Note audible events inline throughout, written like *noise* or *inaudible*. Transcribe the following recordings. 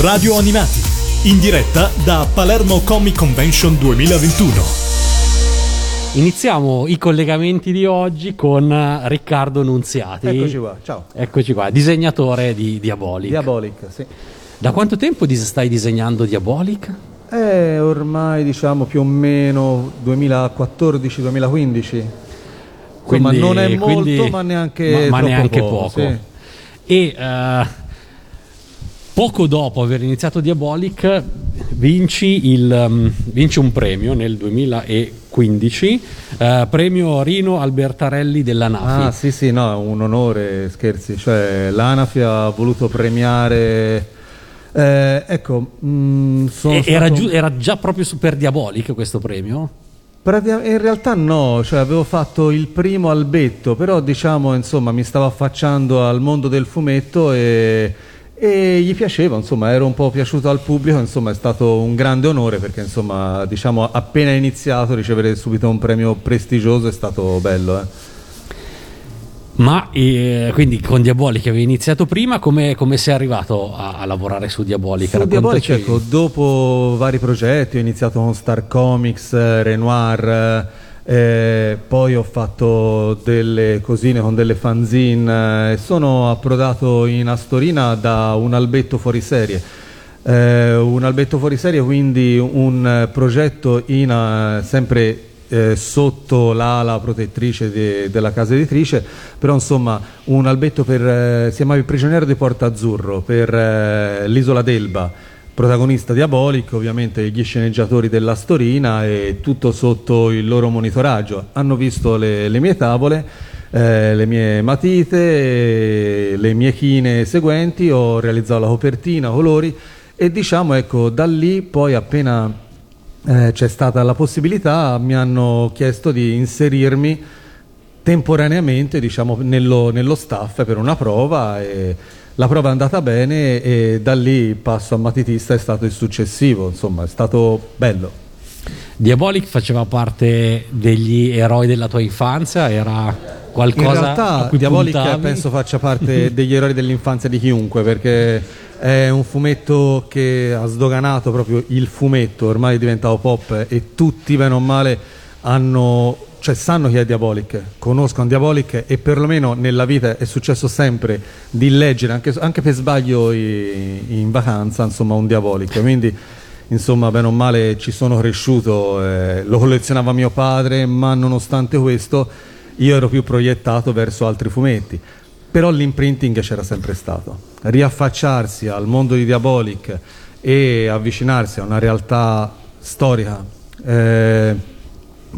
Radio Animati, in diretta da Palermo Comic Convention 2021. Iniziamo i collegamenti di oggi con Riccardo Nunziati. Eccoci qua, ciao. Eccoci qua, disegnatore di Diabolic. Diabolic, sì. Da quanto tempo stai disegnando Diabolic? È ormai diciamo più o meno 2014-2015. Insomma, non è molto, quindi- ma neanche, ma- ma neanche poco. poco. sì. E eh, poco dopo aver iniziato Diabolic vinci, il, um, vinci un premio nel 2015, eh, premio Rino Albertarelli della NAFI. Ah, sì, sì, no, un onore, scherzi. Cioè, l'ANAFI ha voluto premiare. eh, ecco, mh, sono E- era, stato- giu- era già proprio su- per Diabolic questo premio? In realtà no, cioè avevo fatto il primo albetto, però diciamo insomma mi stavo affacciando al mondo del fumetto e, e gli piaceva, insomma ero un po' piaciuto al pubblico, insomma è stato un grande onore perché insomma diciamo appena iniziato ricevere subito un premio prestigioso è stato bello. Eh. Ma eh, quindi con Diabolic avevi iniziato prima, come, come sei arrivato a, a lavorare su Diabolic? Su Diabolic, ecco, dopo vari progetti ho iniziato con Star Comics, eh, Renoir, eh, poi ho fatto delle cosine con delle fanzine eh, sono approdato in Astorina da un albetto fuori serie. Eh, un albetto fuori serie, quindi un progetto in, eh, sempre eh, sotto l'ala protettrice de- della casa editrice, però insomma un albetto per, eh, si chiamava Il prigioniero di Porta Azzurro per eh, l'isola d'Elba, protagonista diabolico, ovviamente gli sceneggiatori della Storina e tutto sotto il loro monitoraggio. Hanno visto le, le mie tavole, eh, le mie matite, le mie chine seguenti, ho realizzato la copertina, colori e diciamo ecco da lì poi appena eh, c'è stata la possibilità, mi hanno chiesto di inserirmi temporaneamente diciamo, nello, nello staff per una prova e la prova è andata bene e da lì il passo a matitista è stato il successivo, insomma è stato bello. Diabolic faceva parte degli eroi della tua infanzia? Era qualcosa In realtà Diabolic puntavi? penso faccia parte *laughs* degli eroi dell'infanzia di chiunque perché è un fumetto che ha sdoganato proprio il fumetto, ormai è diventato pop e tutti bene o male hanno, cioè sanno chi è Diabolic, conoscono Diabolic e perlomeno nella vita è successo sempre di leggere anche, anche per sbaglio i- in vacanza insomma un Diabolic, quindi insomma bene o male ci sono cresciuto, eh, lo collezionava mio padre ma nonostante questo io ero più proiettato verso altri fumetti. Però l'imprinting c'era sempre stato. Riaffacciarsi al mondo di Diabolic e avvicinarsi a una realtà storica eh,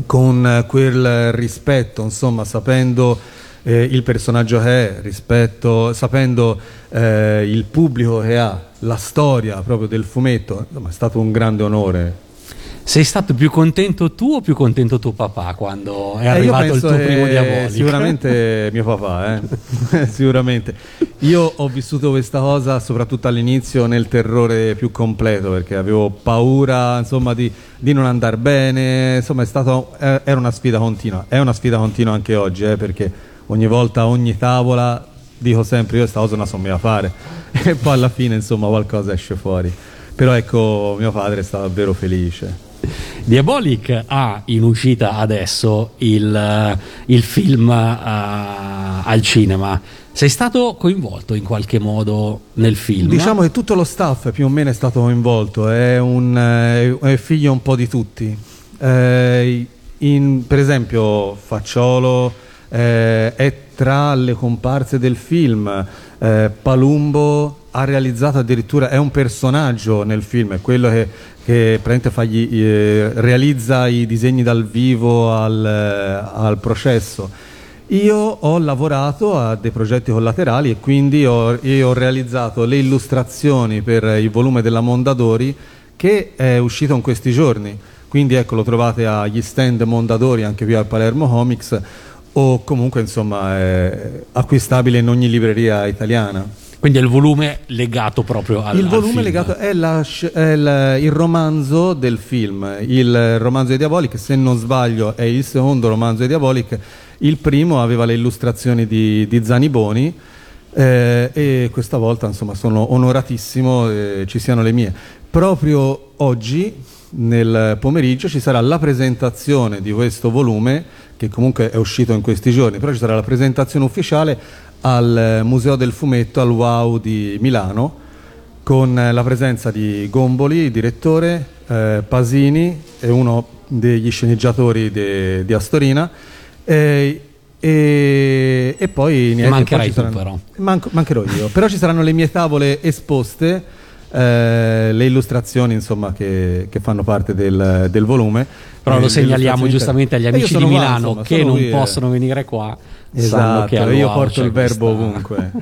con quel rispetto, insomma, sapendo eh, il personaggio che è, rispetto, sapendo eh, il pubblico che ha, la storia proprio del fumetto, insomma, è stato un grande onore. Sei stato più contento tu o più contento tuo papà quando è Eh, arrivato il tuo primo Diabolic? Sicuramente *laughs* mio papà, eh? *laughs* sicuramente. Io ho vissuto questa cosa soprattutto all'inizio nel terrore più completo perché avevo paura insomma, di, di non andare bene, insomma è stato, era una sfida continua, è una sfida continua anche oggi eh, perché ogni volta, ogni tavola dico sempre io questa cosa non so mica fare *laughs* e poi alla fine insomma qualcosa esce fuori. Però ecco mio padre sta davvero felice. Diabolic ha in uscita adesso il, eh, il film eh, al cinema. Sei stato coinvolto in qualche modo nel film? Diciamo che tutto lo staff più o meno è stato coinvolto, è, un, eh, è figlio un po' di tutti. Eh, in- per esempio Facciolo eh, è tra le comparse del film, eh, Palumbo ha realizzato addirittura, è un personaggio nel film, è quello che, che praticamente fa gli- eh, realizza i disegni dal vivo al, eh, al processo. Io ho lavorato a dei progetti collaterali e quindi ho, ho realizzato le illustrazioni per il volume della Mondadori che è uscito in questi giorni. Quindi ecco, lo trovate agli stand Mondadori anche qui al Palermo Comics o comunque insomma è acquistabile in ogni libreria italiana. Quindi è il volume legato proprio al Il al volume film. legato è, la è il, il romanzo del film, il romanzo di Diabolic, se non sbaglio è il secondo romanzo di Diabolic, il primo aveva le illustrazioni di, di Zaniboni eh, e questa volta insomma sono onoratissimo eh, ci siano le mie. Proprio oggi nel pomeriggio ci sarà la presentazione di questo volume che comunque è uscito in questi giorni, però ci sarà la presentazione ufficiale al Museo del Fumetto al Wow di Milano con la presenza di Gomboli, direttore, eh, Pasini e uno degli sceneggiatori de, di Astorina e, e, e poi niente, mancherai poi tu però. Manco, mancherò io però ci saranno le mie tavole esposte eh, le illustrazioni insomma che, che fanno parte del, del volume. Però eh, lo segnaliamo giustamente agli amici di Milano qua, insomma, che non qui, possono venire qua esatto io porto il verbo questa... ovunque.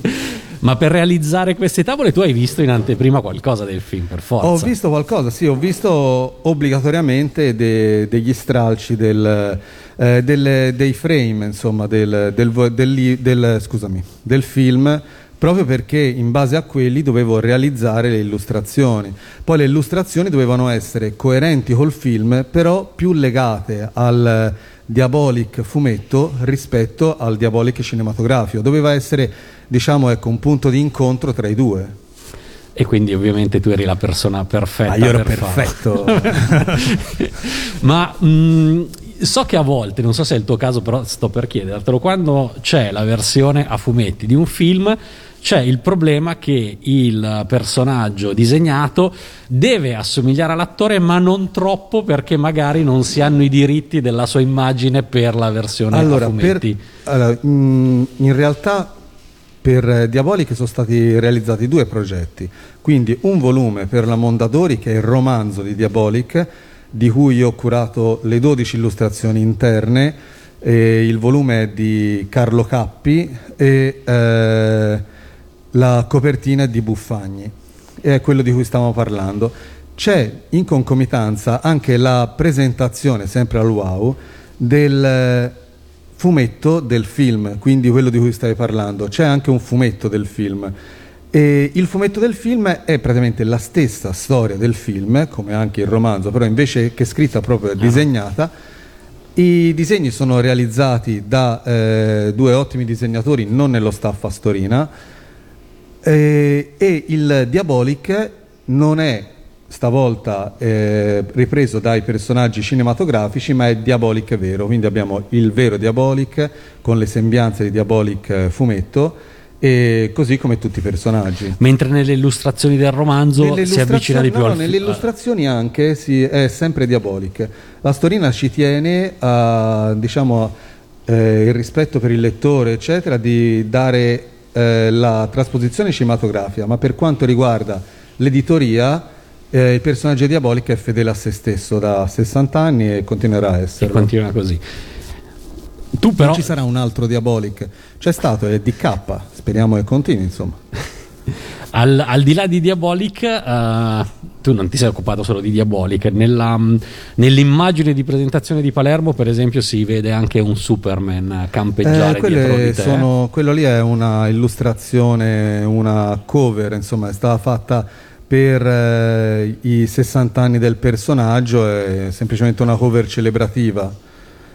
*laughs* Ma per realizzare queste tavole tu hai visto in anteprima qualcosa del film, per forza? Ho visto qualcosa, sì, ho visto obbligatoriamente de, degli stralci del, eh, del, dei frame, insomma, del, del, scusami, del film proprio perché in base a quelli dovevo realizzare le illustrazioni. Poi le illustrazioni dovevano essere coerenti col film, però più legate al Diabolic fumetto rispetto al Diabolic cinematografico. Doveva essere diciamo, ecco, un punto di incontro tra i due. E quindi ovviamente tu eri la persona perfetta. Ah, io ero per perfetto. *laughs* Ma mh, so che a volte, non so se è il tuo caso, però sto per chiedertelo, quando c'è la versione a fumetti di un film c'è il problema che il personaggio disegnato deve assomigliare all'attore ma non troppo perché magari non si hanno i diritti della sua immagine per la versione allora. Per, allora, in realtà per Diabolic sono stati realizzati due progetti, quindi un volume per la Mondadori che è il romanzo di Diabolic, di cui ho curato le 12 illustrazioni interne, il volume è di Carlo Cappi e eh, la copertina di Buffagni, è quello di cui stiamo parlando. C'è in concomitanza anche la presentazione, sempre al Wow, del fumetto del film, quindi quello di cui stai parlando. C'è anche un fumetto del film. E il fumetto del film è praticamente la stessa storia del film, come anche il romanzo, però invece che scritta proprio è ah. disegnata. I disegni sono realizzati da eh, due ottimi disegnatori, non nello staff Astorina, eh, e il Diabolic non è stavolta eh, ripreso dai personaggi cinematografici, ma è Diabolic vero, quindi abbiamo il vero Diabolic con le sembianze di Diabolic eh, fumetto e così come tutti i personaggi. Mentre nelle illustrazioni del romanzo si avvicina di più no, al film. Nelle illustrazioni anche si, è sempre Diabolic. La Storina ci tiene a, diciamo, eh, il rispetto per il lettore, eccetera, di dare eh, la trasposizione cinematografica, ma per quanto riguarda l'editoria eh, il personaggio diabolico è fedele a se stesso da 60 anni e continuerà a essere. E continua così. Tu però... Non ci sarà un altro Diabolic. C'è stato, è DK, speriamo che continui, insomma. *laughs* al, al, di là di Diabolic, uh, tu non ti sei occupato solo di Diabolic. Nella, nell'immagine di presentazione di Palermo, per esempio, si vede anche un Superman campeggiare eh, dietro di te. Sono, quello lì è una illustrazione, una cover, insomma, è stata fatta per eh, i 60 anni del personaggio è semplicemente una cover celebrativa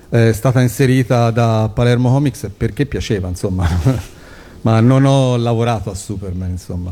è stata inserita da Palermo Comics perché piaceva insomma *laughs* ma non ho lavorato a Superman insomma.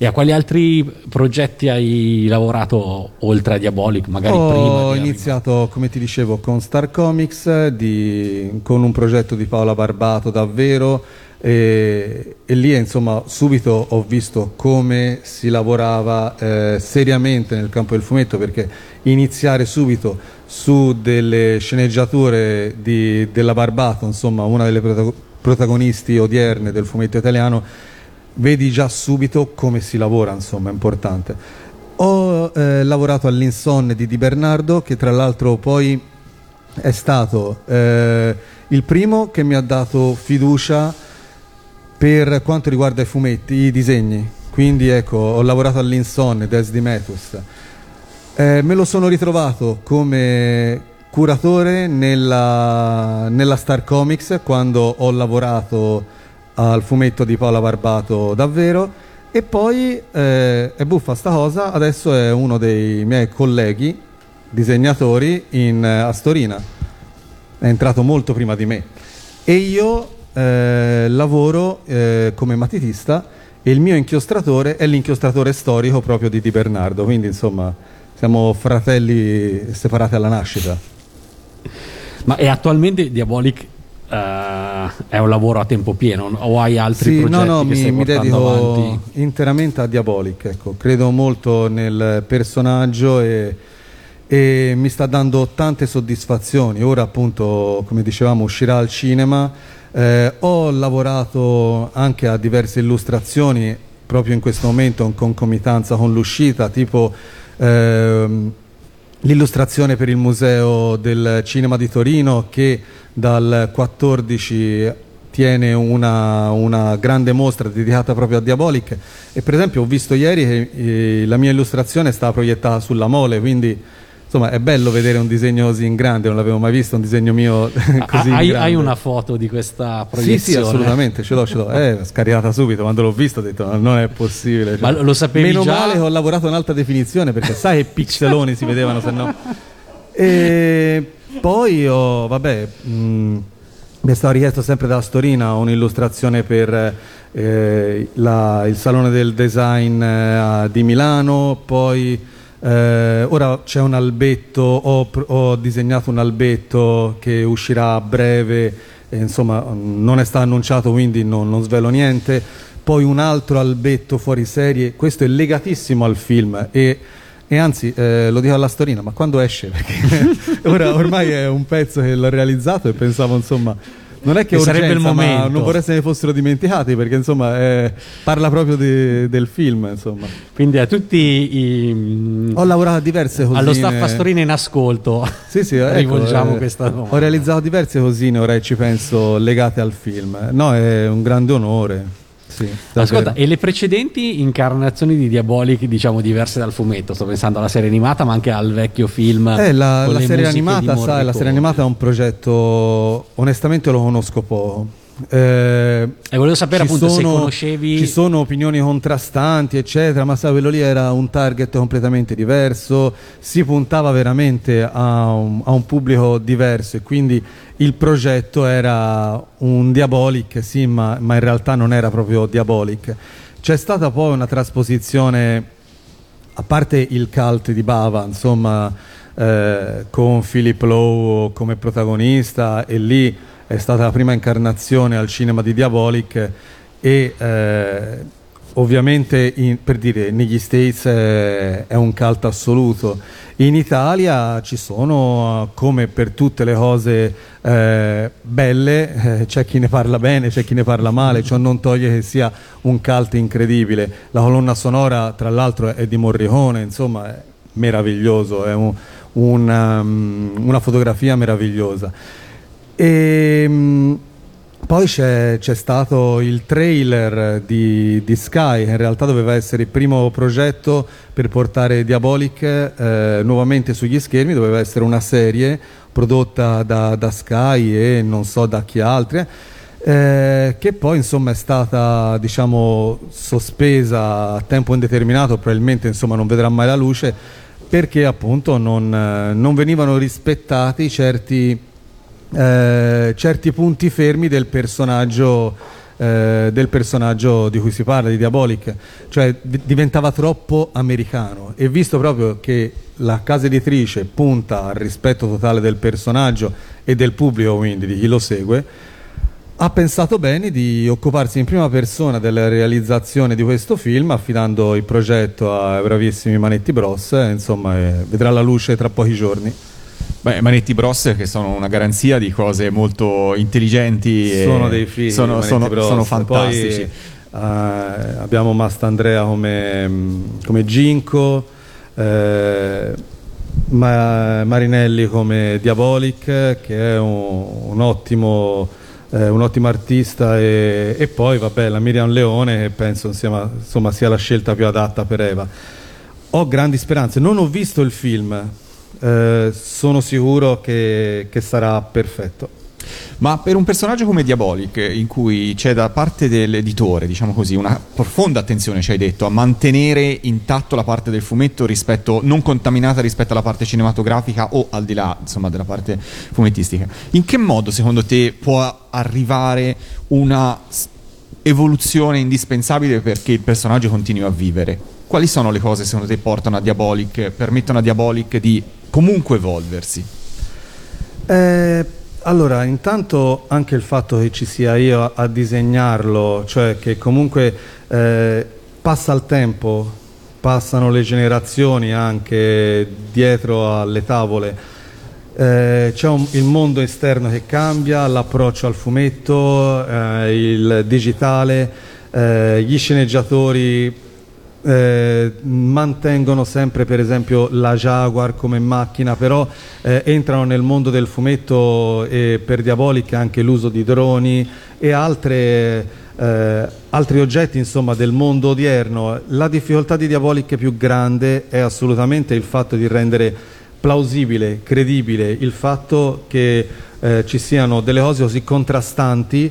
E a quali altri progetti hai lavorato oltre a Diabolic magari ho prima ho iniziato come ti dicevo con Star Comics di, con un progetto di Paola Barbato davvero. E, e, lì insomma subito ho visto come si lavorava eh, seriamente nel campo del fumetto perché iniziare subito su delle sceneggiature di, della Barbato, insomma una delle protagonisti odierne del fumetto italiano, vedi già subito come si lavora, insomma è importante. Ho eh, lavorato all'Insonne di Di Bernardo che tra l'altro poi è stato eh, il primo che mi ha dato fiducia per quanto riguarda i fumetti, i disegni. Quindi ecco, ho lavorato all'Insonne, Des di Metus. Eh, me lo sono ritrovato come curatore nella, nella, Star Comics quando ho lavorato al fumetto di Paola Barbato davvero. E poi eh, è buffa sta cosa, adesso è uno dei miei colleghi disegnatori in eh, Astorina, è entrato molto prima di me. E io eh, lavoro eh, come matitista e il mio inchiostratore è l'inchiostratore storico proprio di Di Bernardo, quindi insomma siamo fratelli separati alla nascita. Ma è attualmente Diabolic uh, è un lavoro a tempo pieno o hai altri sì, progetti no, no, che mi, stai mi dedico avanti? interamente a Diabolic, ecco. credo molto nel personaggio e, e mi sta dando tante soddisfazioni. Ora appunto, come dicevamo, uscirà al cinema. Eh, ho lavorato anche a diverse illustrazioni proprio in questo momento in concomitanza con l'uscita, tipo ehm, l'illustrazione per il Museo del Cinema di Torino che dal 14 tiene una, una, grande mostra dedicata proprio a Diabolic. E per esempio ho visto ieri che eh, la mia illustrazione sta proiettata sulla mole, quindi insomma è bello vedere un disegno così in grande, non l'avevo mai visto un disegno mio *laughs* così hai, in grande. hai una foto di questa proiezione? Sì, sì, assolutamente, ce l'ho, ce l'ho. *laughs* Eh, scaricata subito, quando l'ho visto ho detto no, non è possibile. Cioè, Ma lo sapevi Meno già? male che ho lavorato in alta definizione perché sai che *laughs* pixeloni si vedevano se no. E poi ho, vabbè, mh, mi è stato richiesto sempre da Storina un'illustrazione per eh, la, il Salone del Design eh, di Milano, poi eh, ora c'è un albetto, ho, ho, disegnato un albetto che uscirà a breve, eh, insomma non è stato annunciato quindi non, non, svelo niente, poi un altro albetto fuori serie, questo è legatissimo al film e, e anzi eh, lo dico alla Storina, ma quando esce? Perché *laughs* ora ormai è un pezzo che l'ho realizzato e pensavo insomma non è che, che urgenza, sarebbe il momento. non vorrei se ne fossero dimenticati perché insomma eh, parla proprio di, del film insomma. quindi a tutti i ho lavorato a diverse cosine. allo staff Pastorina in ascolto. Sì, sì, *laughs* ecco, rivolgiamo eh, questa domanda. ho realizzato diverse cosine ora ci penso legate al film. No è un grande onore sì, Ascolta, e le precedenti incarnazioni di Diabolic, diciamo diverse dal fumetto, sto pensando alla serie animata, ma anche al vecchio film. Eh, la, la serie animata, sai, la serie animata è un progetto, onestamente lo conosco poco. Eh, e volevo sapere appunto sono, se conoscevi. Ci sono opinioni contrastanti, eccetera, ma sai, quello lì era un target completamente diverso. Si puntava veramente a un, a un pubblico diverso e quindi il progetto era un diabolic, sì, ma, ma in realtà non era proprio diabolic. C'è stata poi una trasposizione, a parte il cult di Bava, insomma, eh, con Philip Lowe come protagonista e lì è stata la prima incarnazione al cinema di Diabolic e eh, ovviamente in, per dire negli States è, è, un cult assoluto. In Italia ci sono come per tutte le cose eh, belle eh, c'è chi ne parla bene c'è chi ne parla male ciò non toglie che sia un cult incredibile. La colonna sonora tra l'altro è di Morricone insomma è meraviglioso è un, una, um, una fotografia meravigliosa e mh, poi c'è, c'è, stato il trailer di, di, Sky, in realtà doveva essere il primo progetto per portare Diabolic eh, nuovamente sugli schermi, doveva essere una serie prodotta da, da Sky e non so da chi altri. Eh, che poi insomma è stata diciamo sospesa a tempo indeterminato probabilmente insomma non vedrà mai la luce perché appunto non, non venivano rispettati certi eh, certi punti fermi del personaggio, eh, del personaggio di cui si parla, di Diabolic, cioè d- diventava troppo americano e visto proprio che la casa editrice punta al rispetto totale del personaggio e del pubblico, quindi di chi lo segue, ha pensato bene di occuparsi in prima persona della realizzazione di questo film affidando il progetto ai bravissimi Manetti Bros, insomma vedrà la luce tra pochi giorni. Beh, Manetti Bros che sono una garanzia di cose molto intelligenti. Sono dei figli, sono, sono, sono fantastici. Poi, uh, abbiamo Mastandrea come, come Ginko, eh, Ma, Marinelli come Diabolic, che è un, un ottimo, eh, un ottimo artista, e, e, poi vabbè, la Miriam Leone, che penso insomma, insomma, sia la scelta più adatta per Eva. Ho grandi speranze, non ho visto il film, eh, sono sicuro che, che, sarà perfetto. Ma per un personaggio come Diabolic, in cui c'è da parte dell'editore, diciamo così, una profonda attenzione, ci hai detto, a mantenere intatto la parte del fumetto rispetto, non contaminata rispetto alla parte cinematografica o al di là, insomma, della parte fumettistica, in che modo secondo te può arrivare una evoluzione indispensabile perché il personaggio continui a vivere? Quali sono le cose secondo te portano a Diabolic, permettono a Diabolic di comunque evolversi? Eh, allora, intanto anche il fatto che ci sia io a, disegnarlo, cioè che comunque eh, passa il tempo, passano le generazioni anche dietro alle tavole, eh, c'è un, il mondo esterno che cambia, l'approccio al fumetto, eh, il digitale, eh, gli sceneggiatori eh, mantengono sempre per esempio la Jaguar come macchina, però eh, entrano nel mondo del fumetto e per Diabolic anche l'uso di droni e altre, eh, altri oggetti insomma, del mondo odierno. La difficoltà di Diabolic più grande è assolutamente il fatto di rendere plausibile, credibile il fatto che eh, ci siano delle cose così contrastanti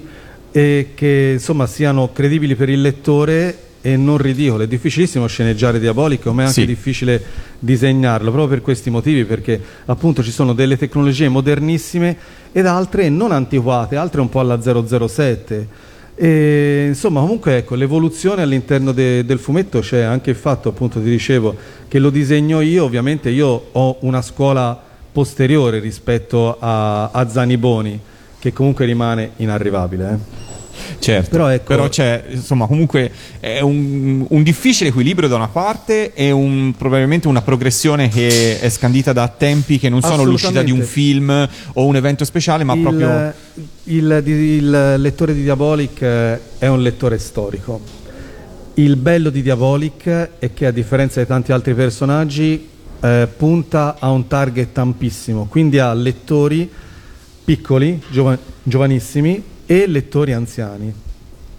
e che insomma siano credibili per il lettore e non ridicolo. È difficilissimo sceneggiare Diabolico, ma è anche Sì. difficile disegnarlo, proprio per questi motivi, perché appunto ci sono delle tecnologie modernissime ed altre non antiquate, altre un po' alla 007. E, insomma, comunque ecco, l'evoluzione all'interno de- del fumetto c'è anche il fatto, appunto, ti dicevo, che lo disegno io, ovviamente io ho una scuola posteriore rispetto a, a Zaniboni, che comunque rimane inarrivabile. eh. Certo, Però ecco- c'è, insomma, comunque è un, un difficile equilibrio da una parte e un- probabilmente una progressione che è scandita da tempi che non sono l'uscita di un film o un evento speciale, ma il, proprio... il- il lettore di Diabolic eh, è un lettore storico. Il bello di Diabolic è che a differenza di tanti altri personaggi eh, punta a un target ampissimo, quindi a lettori piccoli, giova- giovanissimi e lettori anziani.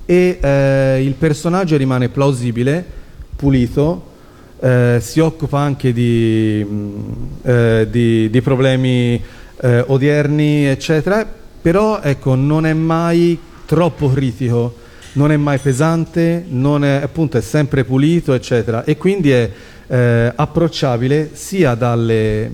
E eh, il personaggio rimane plausibile, pulito, eh, si occupa anche di, mh, eh, di- di problemi eh, odierni, eccetera, però ecco, non è mai troppo critico, non è mai pesante, è, appunto, è sempre pulito, eccetera, e quindi è eh, approcciabile sia dalle,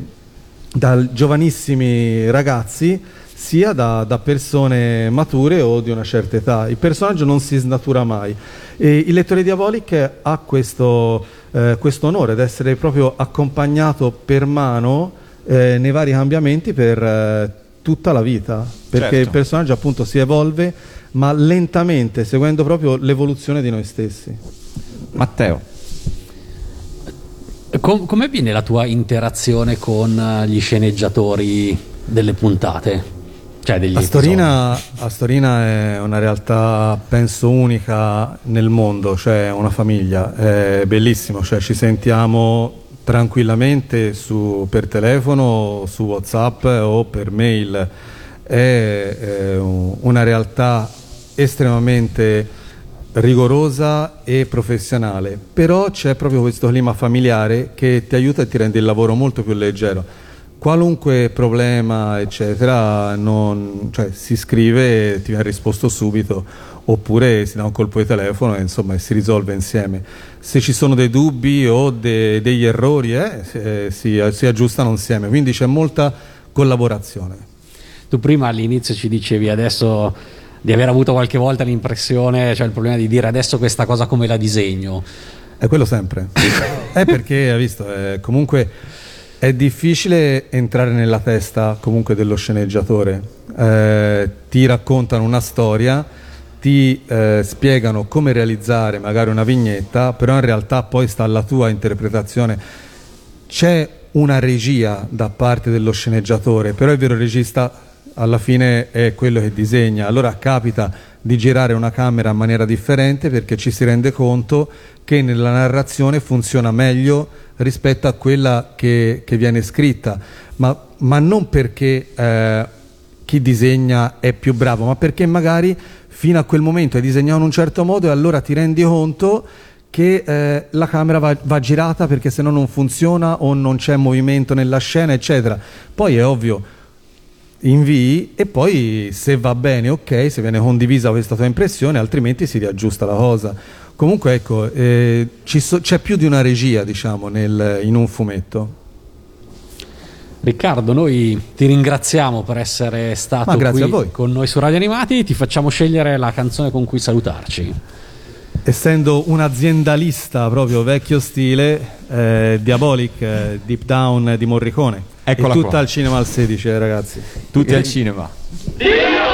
da giovanissimi ragazzi sia da, da persone mature o di una certa età. Il personaggio non si snatura mai. E il lettore Diabolic ha questo, eh, questo onore di essere proprio accompagnato per mano eh, nei vari cambiamenti per eh, tutta la vita, perché Certo. il personaggio appunto si evolve, ma lentamente, seguendo proprio l'evoluzione di noi stessi. Matteo. Com- come avviene la tua interazione con eh, gli sceneggiatori delle puntate? Cioè Astorina, Astorina è una realtà, penso, unica nel mondo, cioè una famiglia, è bellissimo, cioè ci sentiamo tranquillamente su- per telefono, su Whatsapp o per mail, è, è un- una realtà estremamente rigorosa e professionale, però c'è proprio questo clima familiare che ti aiuta e ti rende il lavoro molto più leggero. Qualunque problema, eccetera, non- cioè, si scrive e ti viene risposto subito, oppure si dà un colpo di telefono e insomma si risolve insieme. Se ci sono dei dubbi o de- degli errori, eh, eh, si, si aggiustano insieme, quindi c'è molta collaborazione. Tu prima all'inizio ci dicevi adesso di aver avuto qualche volta l'impressione, cioè il problema di dire adesso questa cosa come la disegno. È quello sempre. è *laughs* perché, hai visto, è- comunque è difficile entrare nella testa comunque dello sceneggiatore. Eh, ti raccontano una storia, ti eh, spiegano come realizzare magari una vignetta, però in realtà poi sta alla tua interpretazione. C'è una regia da parte dello sceneggiatore, però il vero regista alla fine è quello che disegna. Allora capita di girare una camera in maniera differente perché ci si rende conto che nella narrazione funziona meglio rispetto a quella che, che viene scritta, ma, ma non perché eh, chi disegna è più bravo, ma perché magari fino a quel momento hai disegnato in un certo modo e allora ti rendi conto che eh, la camera va, va girata perché se no non funziona o non c'è movimento nella scena, eccetera. Poi è ovvio, invii e poi se va bene ok, se viene condivisa questa tua impressione, altrimenti si riaggiusta la cosa. Comunque ecco, eh, so- c'è più di una regia diciamo nel, in un fumetto. Riccardo, noi ti ringraziamo per essere stato qui con noi su Radio Animati, ti facciamo scegliere la canzone con cui salutarci. Essendo un aziendalista proprio vecchio stile, eh, Diabolic, eh, Deep Down di Morricone. Eccola e tutta qua. al cinema al 16, eh, ragazzi. Tutti al cinema. Deep,